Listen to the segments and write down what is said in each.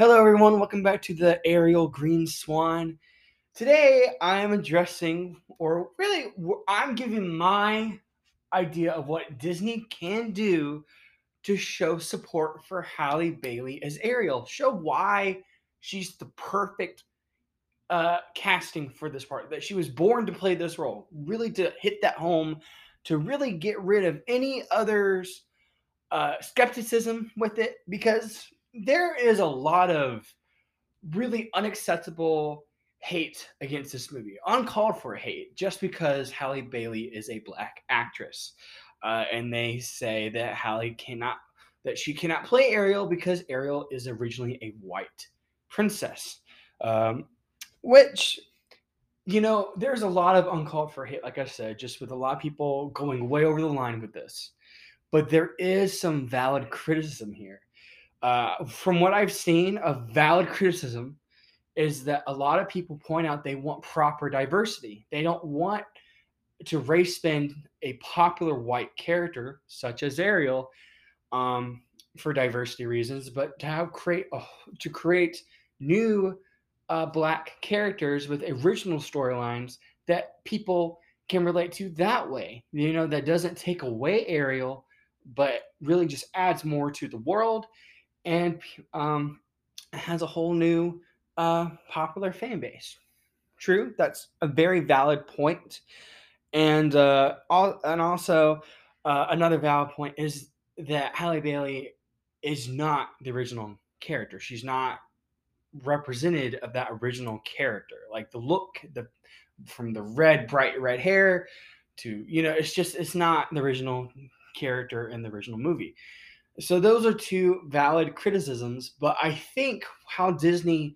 Hello, everyone. Welcome back to the Ariel Green Swan. Today, I am addressing, or really, I'm giving my idea of what Disney can do to show support for Halle Bailey as Ariel. Show why she's the perfect uh, casting for this part, that she was born to play this role, really to hit that home, to really get rid of any others' uh, skepticism with it, because there is a lot of really unacceptable hate against this movie, uncalled for hate, just because Halle Bailey is a black actress. Uh, and they say that Halle cannot, that she cannot play Ariel because Ariel is originally a white princess. Um, which, you know, there's a lot of uncalled for hate, like I said, just with a lot of people going way over the line with this. But there is some valid criticism here uh, from what I've seen, a valid criticism is that a lot of people point out they want proper diversity. They don't want to race bend a popular white character such as Ariel um, for diversity reasons, but to have create oh, to create new uh, black characters with original storylines that people can relate to that way. You know, that doesn't take away Ariel, but really just adds more to the world and um, has a whole new uh, popular fan base. True, that's a very valid point. And uh, all, and also uh, another valid point is that Halle Bailey is not the original character. She's not represented of that original character. Like the look, the from the red, bright red hair to you know, it's just it's not the original character in the original movie. So those are two valid criticisms, but I think how Disney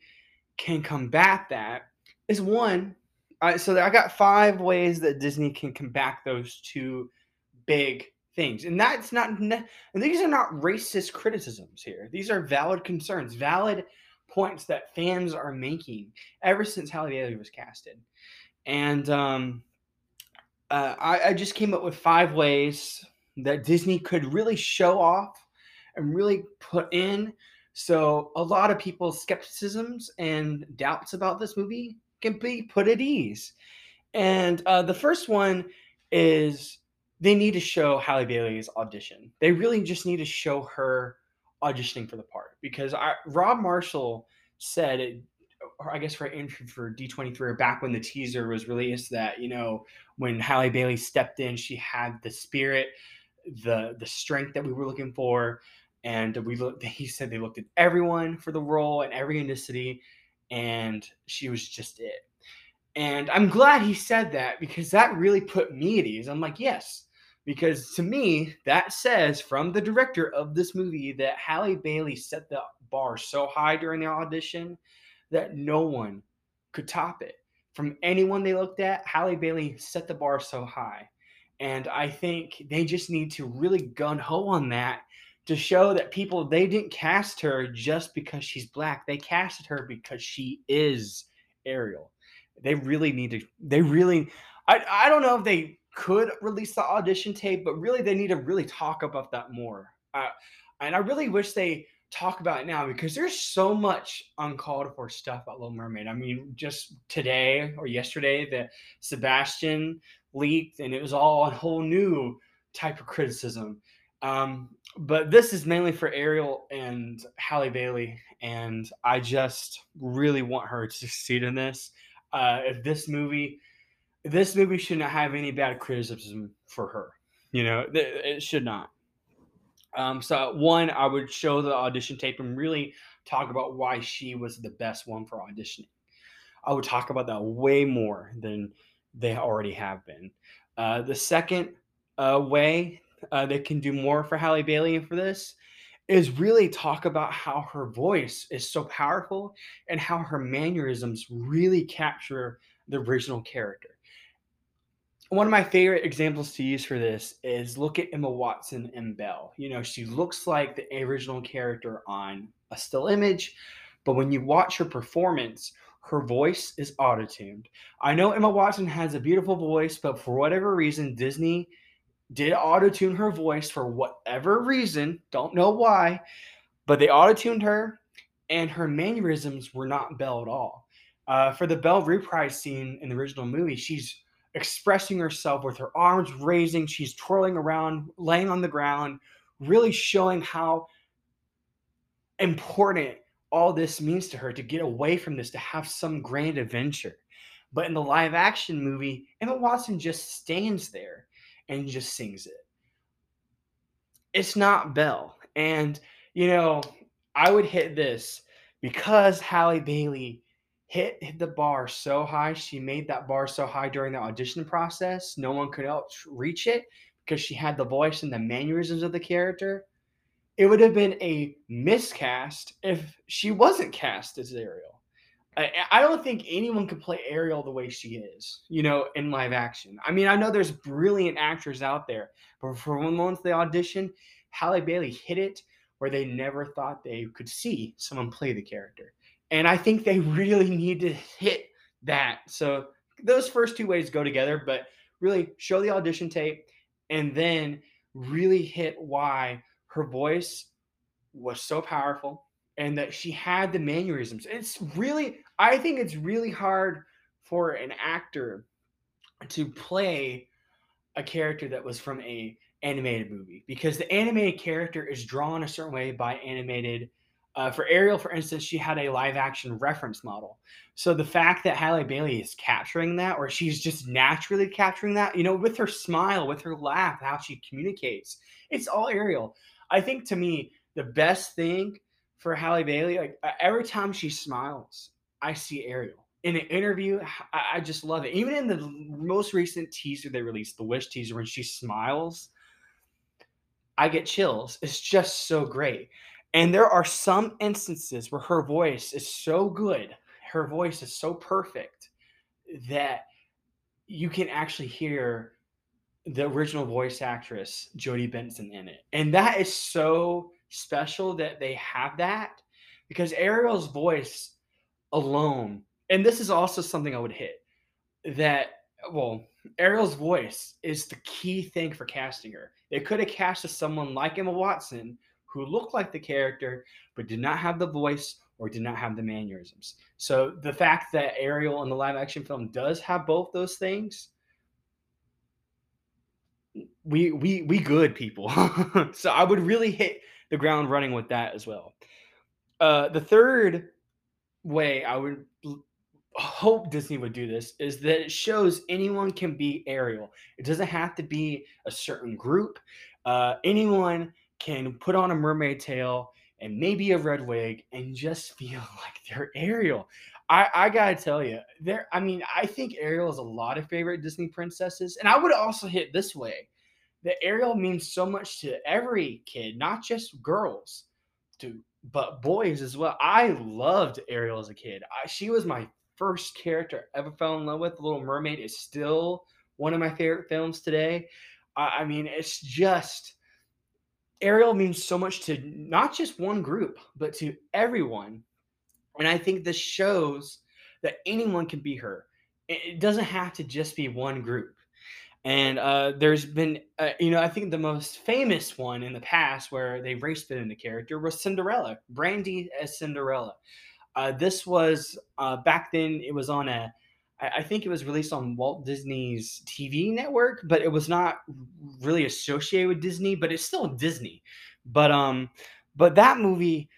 can combat that is one. I, so I got five ways that Disney can combat those two big things, and that's not. And these are not racist criticisms here. These are valid concerns, valid points that fans are making ever since Halle Bailey was casted, and um, uh, I, I just came up with five ways that Disney could really show off and really put in. So a lot of people's skepticisms and doubts about this movie can be put at ease. And uh, the first one is they need to show Halle Bailey's audition. They really just need to show her auditioning for the part because I, Rob Marshall said it, or I guess for interview for D23 or back when the teaser was released that, you know, when Halle Bailey stepped in, she had the spirit, the the strength that we were looking for and we looked he said they looked at everyone for the role and every ethnicity and she was just it. And i'm glad he said that because that really put me at ease. I'm like yes because to me that says from the director of this movie that halle bailey set the bar so high during the audition that no one could top it. From anyone they looked at halle bailey set the bar so high. And i think they just need to really gun ho on that to show that people they didn't cast her just because she's black. They casted her because she is Ariel. They really need to. They really. I I don't know if they could release the audition tape, but really they need to really talk about that more. Uh, and I really wish they talk about it now because there's so much uncalled for stuff about Little Mermaid. I mean, just today or yesterday, that Sebastian leaked, and it was all a whole new type of criticism. Um, but this is mainly for Ariel and Halle Bailey, and I just really want her to succeed in this. Uh, if this movie, this movie should not have any bad criticism for her. You know, it should not. Um, so one, I would show the audition tape and really talk about why she was the best one for auditioning. I would talk about that way more than they already have been. Uh, the second uh, way uh, that can do more for Halle Bailey and for this is really talk about how her voice is so powerful and how her mannerisms really capture the original character. One of my favorite examples to use for this is look at Emma Watson and Belle. You know, she looks like the original character on a still image, but when you watch her performance, her voice is auto tuned. I know Emma Watson has a beautiful voice, but for whatever reason, Disney did auto tune her voice for whatever reason. Don't know why, but they auto tuned her and her mannerisms were not Belle at all. Uh, for the Belle reprise scene in the original movie, she's expressing herself with her arms raising, she's twirling around, laying on the ground, really showing how important all this means to her to get away from this, to have some grand adventure. But in the live action movie, Emma Watson just stands there and just sings it. It's not Belle. And, you know, I would hit this because Halle Bailey hit, hit the bar so high. She made that bar so high during the audition process. No one could else reach it because she had the voice and the mannerisms of the character. It would have been a miscast if she wasn't cast as Ariel. I, I don't think anyone could play Ariel the way she is, you know, in live action. I mean, I know there's brilliant actors out there, but for one month they audition, Halle Bailey hit it where they never thought they could see someone play the character. And I think they really need to hit that. So those first two ways go together, but really show the audition tape and then really hit why her voice was so powerful and that she had the mannerisms. It's really, I think it's really hard for an actor to play a character that was from a animated movie because the animated character is drawn a certain way by animated uh, for Ariel, for instance, she had a live action reference model. So the fact that Halle Bailey is capturing that, or she's just naturally capturing that, you know, with her smile, with her laugh, how she communicates, it's all Ariel. I think to me, the best thing for Halle Bailey, like every time she smiles, I see Ariel. In an interview, I, I just love it. Even in the most recent teaser they released, the Wish teaser, when she smiles, I get chills. It's just so great. And there are some instances where her voice is so good, her voice is so perfect that you can actually hear the original voice actress Jodi Benson in it. And that is so special that they have that because Ariel's voice alone, and this is also something I would hit that well, Ariel's voice is the key thing for casting her. They could have casted someone like Emma Watson who looked like the character but did not have the voice or did not have the mannerisms. So the fact that Ariel in the live action film does have both those things, we we we good people. so I would really hit the ground running with that as well. Uh, the third way I would hope Disney would do this is that it shows anyone can be Ariel. It doesn't have to be a certain group. Uh, anyone can put on a mermaid tail and maybe a red wig and just feel like they're Ariel. I, I gotta tell you, there. I mean, I think Ariel is a lot of favorite Disney princesses, and I would also hit this way that Ariel means so much to every kid, not just girls, to but boys as well. I loved Ariel as a kid. I, she was my first character I ever fell in love with. The Little Mermaid is still one of my favorite films today. I, I mean, it's just Ariel means so much to not just one group, but to everyone. And I think this shows that anyone can be her. It doesn't have to just be one group. And uh, there's been, uh, you know, I think the most famous one in the past where they race fit in the character was Cinderella, Brandy as Cinderella. Uh, this was uh, back then, it was on a I, think it was released on Walt Disney's TV network, but it was not really associated with Disney, but it's still Disney. But um, but that movie,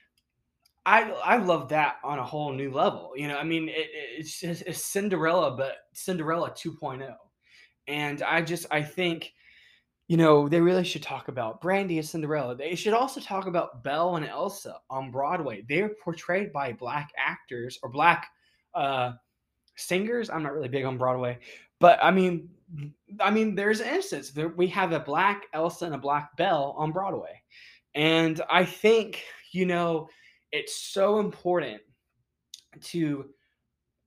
I I love that on a whole new level. You know, I mean, it, it's, it's Cinderella, but Cinderella 2.0, and I just I think you know, they really should talk about Brandy and Cinderella. They should also talk about Belle and Elsa on Broadway. They're portrayed by black actors or black uh, singers. I'm not really big on Broadway, but I mean, I mean, there's an instance we have a black Elsa and a black Belle on Broadway, and I think you know it's so important to.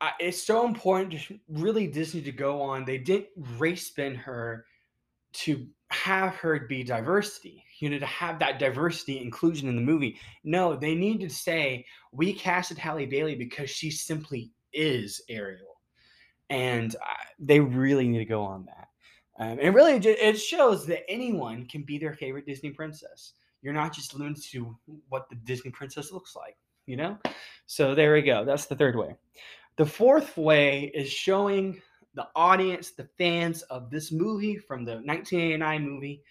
Uh, it's so important really Disney to go on. They didn't race spin her to have her be diversity, you know, to have that diversity inclusion in the movie. No, they need to say we casted Halle Bailey because she simply is Ariel, and they really need to go on that. Um, and really, it shows that anyone can be their favorite Disney princess. You're not just limited to what the Disney princess looks like. you know? So there we go. That's the third way. The fourth way is showing the audience, the fans of this movie from the 1989 movie,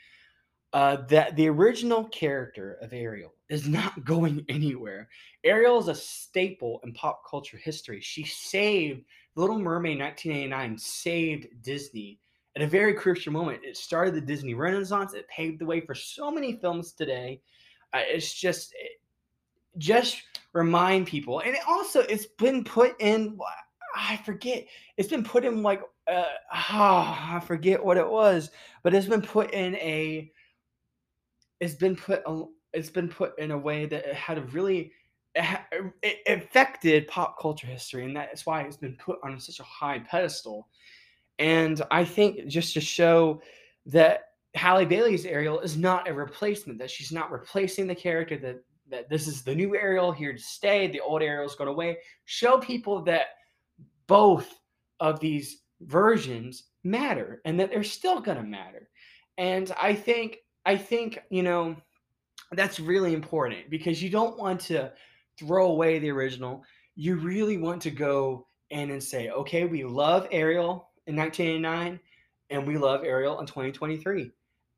uh, that the original character of Ariel is not going anywhere. Ariel is a staple in pop culture history. She saved Little Mermaid 1989, saved Disney at a very crucial moment. It started the Disney Renaissance. It paved the way for so many films today. Uh, it's just, it, just remind people, and it also it's been put in. I forget. It's been put in like uh, oh, I forget what it was, but it's been put in a. It's been put. It's been put in a way that it had a really. It, affected pop culture history, and that's why it's been put on such a high pedestal. And I think just to show that Halle Bailey's Ariel is not a replacement, that she's not replacing the character, that that this is the new Ariel here to stay, the old Ariel's gone away. Show people that both of these versions matter and that they're still going to matter. And I think I think, you know, that's really important because you don't want to throw away the original. You really want to go in and say, okay, we love Ariel in 1989 and we love Ariel in 2023.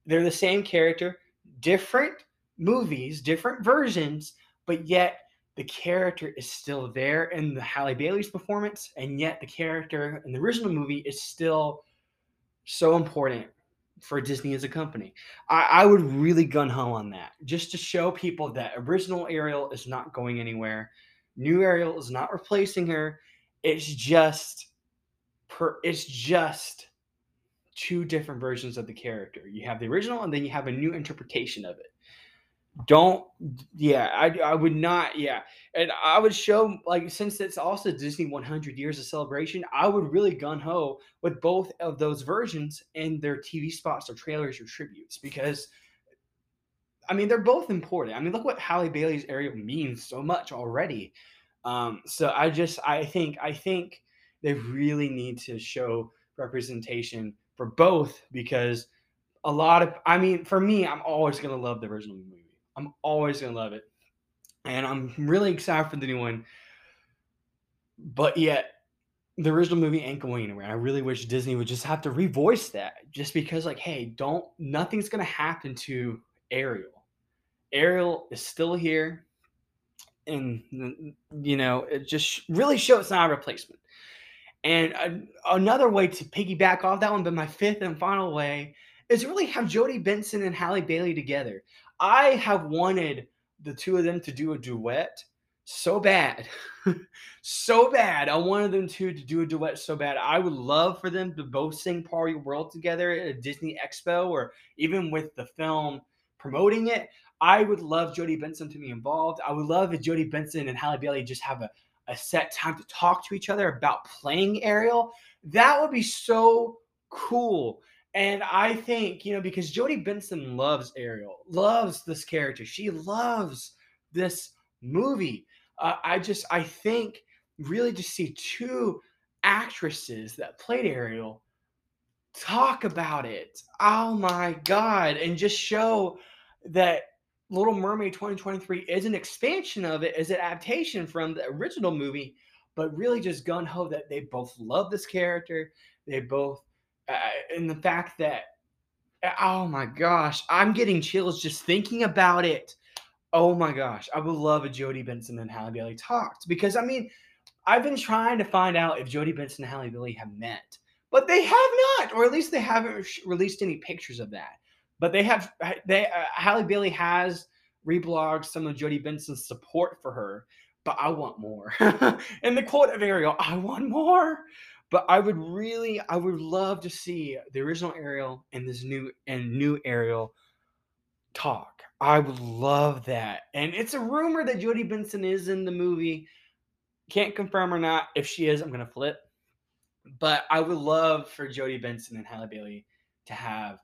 They're the same character, different movies, different versions, but yet the character is still there in the Halle Bailey's performance, and yet the character in the original movie is still so important for Disney as a company. I, I would really gun ho on that just to show people that original Ariel is not going anywhere. New Ariel is not replacing her. It's just per it's just two different versions of the character. You have the original and then you have a new interpretation of it don't yeah I, I would not yeah. And i would show like since it's also disney 100 years of celebration i would really gun-ho with both of those versions and their tv spots or trailers or tributes because i mean they're both important. I mean look what halle bailey's Ariel means so much already. Um so i just i think i think they really need to show representation for both because a lot of i mean for me i'm always going to love the original movie I'm always gonna love it, and I'm really excited for the new one. But yet, the original movie ain't going anywhere. I really wish Disney would just have to revoice that, just because, like, hey, don't nothing's gonna happen to Ariel. Ariel is still here, and you know, it just really shows it's not a replacement. And uh, another way to piggyback off that one, but my fifth and final way is really have Jodi Benson and Halle Bailey together. I have wanted the two of them to do a duet so bad. so bad. I wanted them to, to do a duet so bad. I would love for them to both sing Party World together at a Disney Expo or even with the film promoting it. I would love Jodi Benson to be involved. I would love if Jodi Benson and Halle Bailey just have a, a set time to talk to each other about playing Ariel. That would be so cool. And I think, you know, because Jodi Benson loves Ariel, loves this character, she loves this movie. Uh, I just, I think, really to see two actresses that played Ariel talk about it. Oh my God. And just show that Little Mermaid 2023 is an expansion of it, is an adaptation from the original movie, but really just gun ho that they both love this character. They both and the fact that oh my gosh, I'm getting chills just thinking about it. Oh my gosh, I would love a Jodi Benson and Halle Bailey talked because I mean, I've been trying to find out if Jodi Benson and Halle Bailey have met, but they have not, or at least they haven't released any pictures of that. But they have. They uh, Halle Bailey has reblogged some of Jodi Benson's support for her, but I want more. and the quote of Ariel, I want more. But I would really, I would love to see the original Ariel and this new and new Ariel talk. I would love that. And it's a rumor that Jodi Benson is in the movie. Can't confirm or not. If she is, I'm gonna flip. But I would love for Jodi Benson and Halle Bailey to have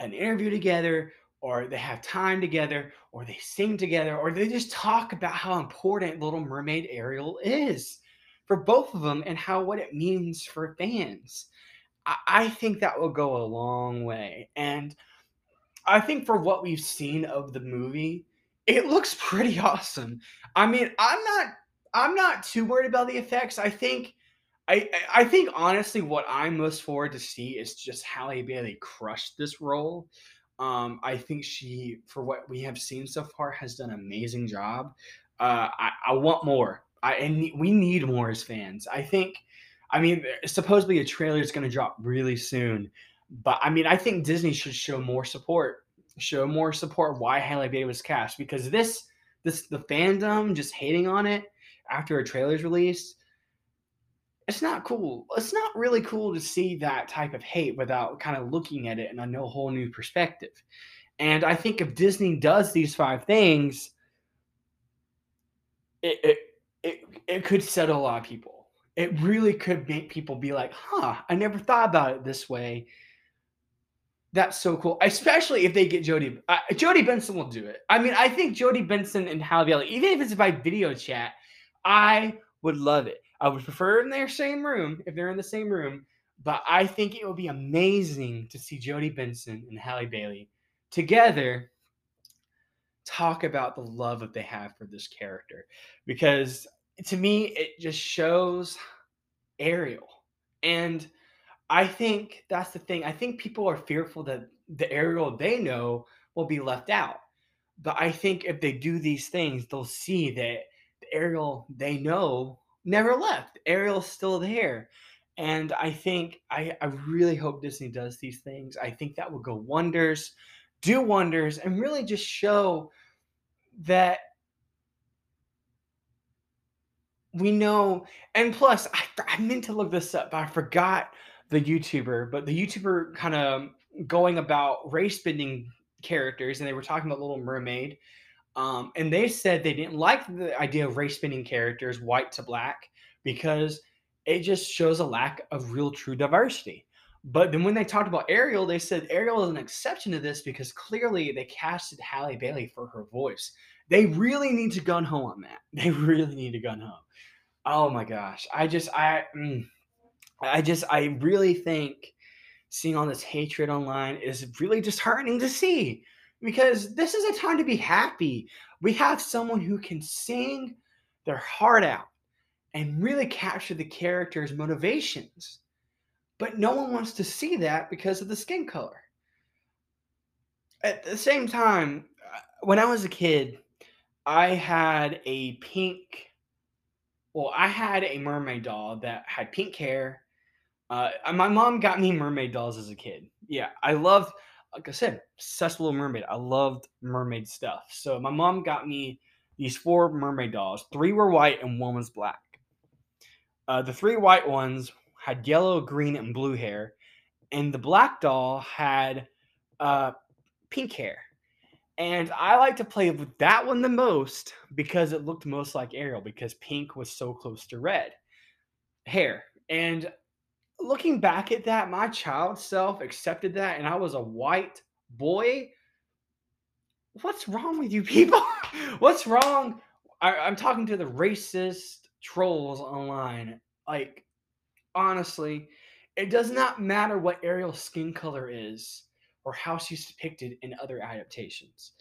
an interview together, or they have time together, or they sing together, or they just talk about how important Little Mermaid Ariel is for both of them and how what it means for fans. I, I think that will go a long way. And I think for what we've seen of the movie, it looks pretty awesome. I mean, I'm not I'm not too worried about the effects. I think I I think honestly what I'm most forward to see is just Halle Bailey crushed this role. Um, I think she, for what we have seen so far, has done an amazing job. Uh, I, I want more. I and we need more as fans. I think. I mean, supposedly a trailer is going to drop really soon, but I mean, I think Disney should show more support. Show more support why Halle Bailey was cast because this this the fandom just hating on it after a trailer's released it's not cool. It's not really cool to see that type of hate without kind of looking at it in a whole new perspective. And I think if Disney does these five things, it it it, it could settle a lot of people. It really could make people be like, huh, I never thought about it this way. That's so cool, especially if they get Jodi. Uh, Jodi Benson will do it. I mean, I think Jodi Benson and Halle Bailey, even if it's by video chat, I would love it. I would prefer in their same room if they're in the same room, but I think it would be amazing to see Jodi Benson and Halle Bailey together talk about the love that they have for this character because to me it just shows Ariel and I think that's the thing. I think people are fearful that the Ariel they know will be left out. But I think if they do these things, they'll see that the Ariel they know never left. Ariel's still there. And I think I, I really hope Disney does these things. I think that will go wonders, do wonders, and really just show that we know. And plus, I, I meant to look this up, but I forgot the YouTuber. But the YouTuber kind of going about race bending characters, and they were talking about Little Mermaid um, and they said they didn't like the idea of race bending characters white to black because it just shows a lack of real true diversity. But then when they talked about Ariel, they said Ariel is an exception to this because clearly they casted Halle Bailey for her voice. They really need to gun home on that. They really need to gun home. Oh my gosh. I just I mm, I just I really think seeing all this hatred online is really disheartening to see because this is a time to be happy. We have someone who can sing their heart out and really capture the character's motivations. But no one wants to see that because of the skin color. At the same time, uh, when I was a kid, I had a pink, well, I had a mermaid doll that had pink hair. Uh, my mom got me mermaid dolls as a kid. Yeah, I loved like I said, obsessed Little Mermaid. I loved mermaid stuff. So my mom got me these four mermaid dolls. Three were white and one was black. Uh, the three white ones had yellow, green, and blue hair, and the black doll had uh, pink hair. And I like to play with that one the most because it looked most like Ariel because pink was so close to red hair. And looking back at that, my child self accepted that, and I was a white boy. What's wrong with you people? What's wrong? I, I'm talking to the racist trolls online. Like, honestly, it does not matter what Ariel's skin color is or how she's depicted in other adaptations.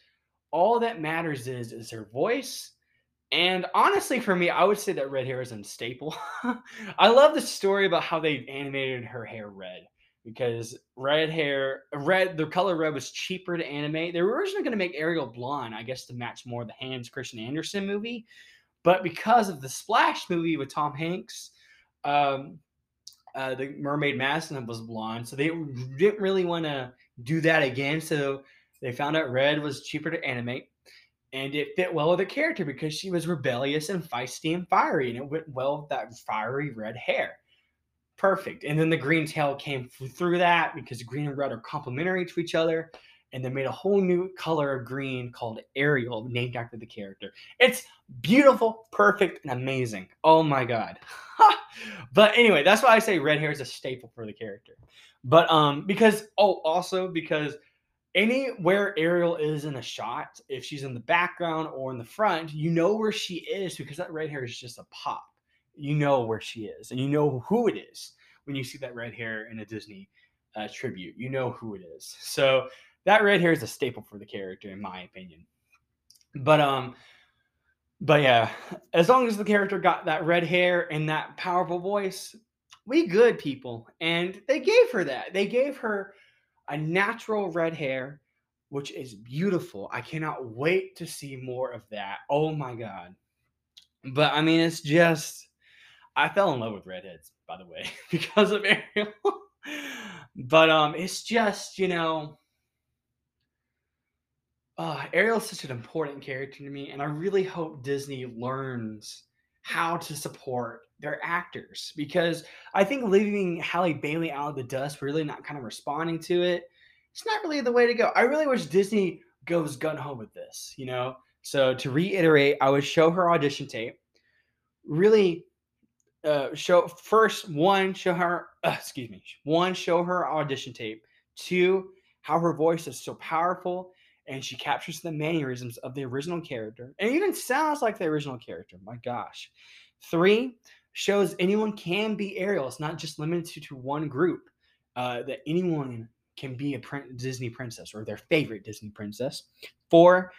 All that matters is is her voice and honestly, for me, I would say that red hair is a staple. I love the story about how they animated her hair red because red hair, red, the color red was cheaper to animate. They were originally going to make Ariel blonde, I guess, to match more of the Hans Christian Andersen movie. But because of the Splash movie with Tom Hanks, um, uh, the Mermaid Madison was blonde, so they didn't really want to do that again. So they found out red was cheaper to animate and it fit well with the character because she was rebellious and feisty and fiery, and it went well with that fiery red hair. Perfect. And then the green tail came through that because green and red are complementary to each other, and they made a whole new color of green called Ariel, named after the character. It's beautiful, perfect, and amazing. Oh my god. but anyway, that's why I say red hair is a staple for the character. But um, because oh, also because anywhere Ariel is in a shot, if she's in the background or in the front, you know where she is because that red hair is just a pop. You know where she is, and you know who it is when you see that red hair in a Disney uh, tribute. You know who it is. So that red hair is a staple for the character, in my opinion. But um, but yeah, as long as the character got that red hair and that powerful voice, we good people. And they gave her that. They gave her a natural red hair, which is beautiful. I cannot wait to see more of that. Oh my god. But I mean, it's just I fell in love with redheads, by the way, because of Ariel. but um, it's just you know, uh, Ariel's such an important character to me, and I really hope Disney learns how to support their actors because I think leaving Halle Bailey out of the dust, really not kind of responding to it, it's not really the way to go. I really wish Disney goes gun home with this, you know. So to reiterate, I would show her audition tape, really uh, show first one show her uh, excuse me one show her audition tape two how her voice is so powerful and she captures the mannerisms of the original character and even sounds like the original character my gosh. Three shows anyone can be ariel it's not just limited to, one group uh, that anyone can be a disney princess or their favorite disney princess. Four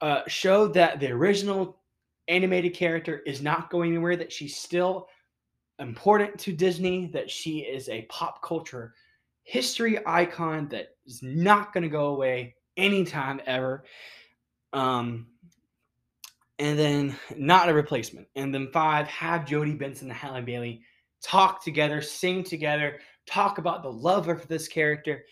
uh, show that the original animated character is not going anywhere, that she's still important to Disney, that she is a pop culture history icon that is not going to go away anytime ever. Um, and then not a replacement. And then five, have Jodi Benson and Halle Bailey talk together, sing together, talk about the love of this character.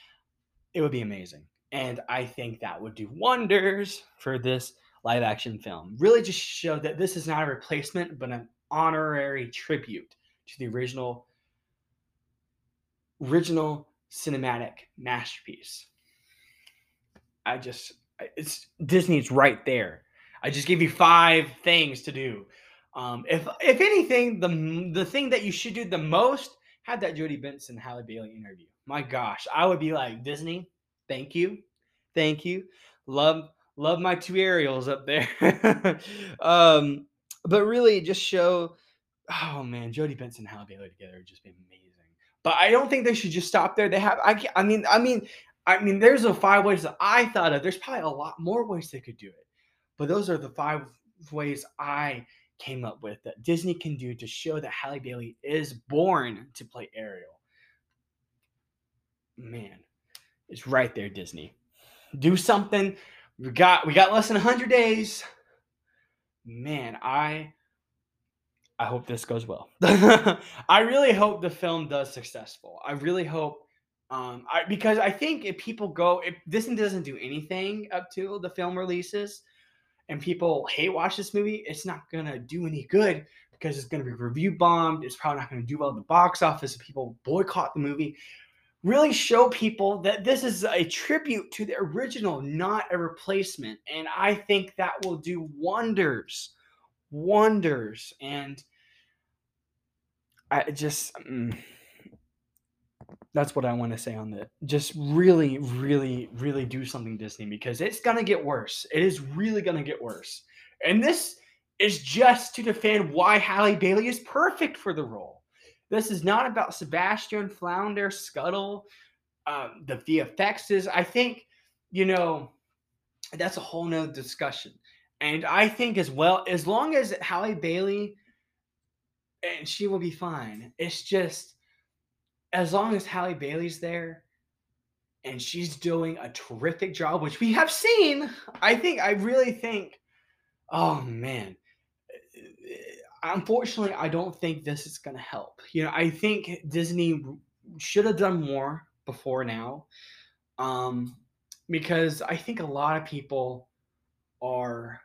It would be amazing. And I think that would do wonders for this live action film. Really just show that this is not a replacement, but an honorary tribute to the original original cinematic masterpiece. I just it's Disney's right there. I just gave you five things to do. Um, if if anything, the the thing that you should do the most have that Jodi Benson Halle Bailey interview. My gosh, I would be like Disney, thank you, thank you, love love my two Ariels up there. um, but really, just show. Oh man, Jodi Benson and Halle Bailey together would just be amazing. But I don't think they should just stop there. They have. I. I mean. I mean. I mean. There's the five ways that I thought of. There's probably a lot more ways they could do it, but those are the five ways I came up with that Disney can do to show that Halle Bailey is born to play Ariel. Man, it's right there, Disney. Do something we got we got less than 100 days man i i hope this goes well i really hope the film does successful i really hope um I, because i think if people go if disney doesn't do anything up to the film releases and people hate watch this movie it's not gonna do any good because it's gonna be review bombed it's probably not gonna do well at the box office if people boycott the movie really show people that this is a tribute to the original, not a replacement. And I think that will do wonders, wonders. And I just, mm, that's what I want to say on that. Just really, really, really do something, Disney, because it's to get worse. It is really to get worse. And this is just to defend why Halle Bailey is perfect for the role. This is not about Sebastian, Flounder, Scuttle, um, the VFX is. I think, you know, that's a whole nother discussion. And I think as well, as long as Halle Bailey, and she will be fine. It's just as long as Halle Bailey's there and she's doing a terrific job, which we have seen. I think, I really think, oh man, unfortunately, I don't think this is going to help. You know, I think Disney should have done more before now, um, because I think a lot of people are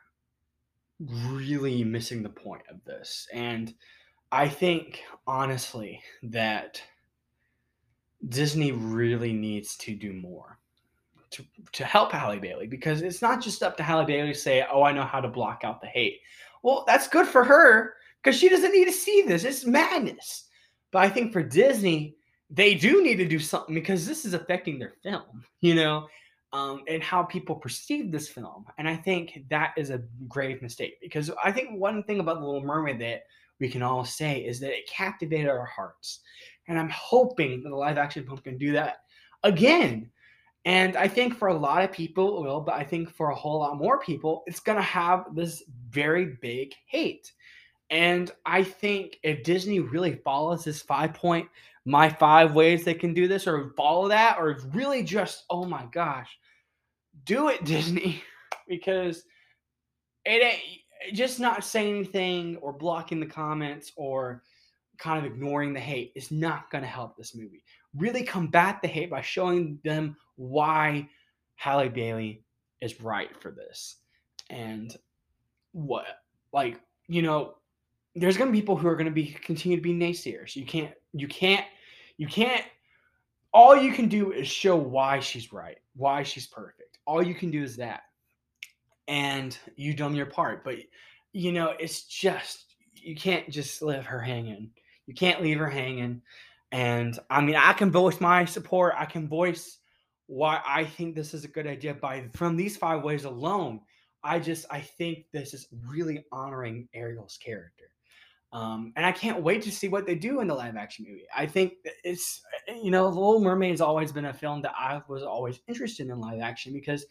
really missing the point of this, and I think honestly that Disney really needs to do more to, to help Halle Bailey because it's not just up to Halle Bailey to say, "Oh, I know how to block out the hate." Well, that's good for her because she doesn't need to see this. It's madness. But I think for Disney, they do need to do something because this is affecting their film, you know, um, and how people perceive this film. And I think that is a grave mistake because I think one thing about The Little Mermaid that we can all say is that it captivated our hearts. And I'm hoping that the live action can do that again. And I think for a lot of people it will, but I think for a whole lot more people, it's going to have this very big hate. And I think if Disney really follows this five point, my five ways they can do this, or follow that, or really just, oh my gosh, do it, Disney, because it ain't just not saying anything or blocking the comments or kind of ignoring the hate is not going to help this movie. Really combat the hate by showing them why Halle Bailey is right for this. And what, like, you know, there's going to be people who are going to be continue to be naysayers. You can't, you can't, you can't. All you can do is show why she's right, why she's perfect. All you can do is that, and you done your part. But you know, it's just you can't just leave her hanging. You can't leave her hanging. And I mean, I can voice my support. I can voice why I think this is a good idea by from these five ways alone. I just I think this is really honoring Ariel's character. Um, and I can't wait to see what they do in the live action movie. I think it's you know, The Little Mermaid has always been a film that I was always interested in live action because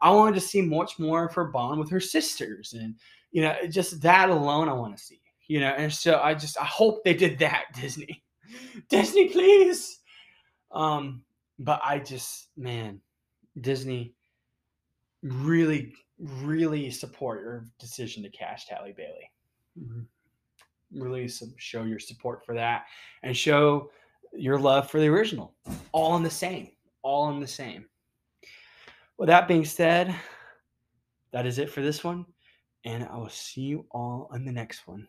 I wanted to see much more of her bond with her sisters, and you know, just that alone I want to see. You know, and so I just I hope they did that, Disney. Disney, please. Um, but I just man, Disney really, really support your decision to cast Halle Bailey. Mm-hmm. Really show your support for that and show your love for the original. All in the same. All in the same. With that being said, that is it for this one. And I will see you all on the next one.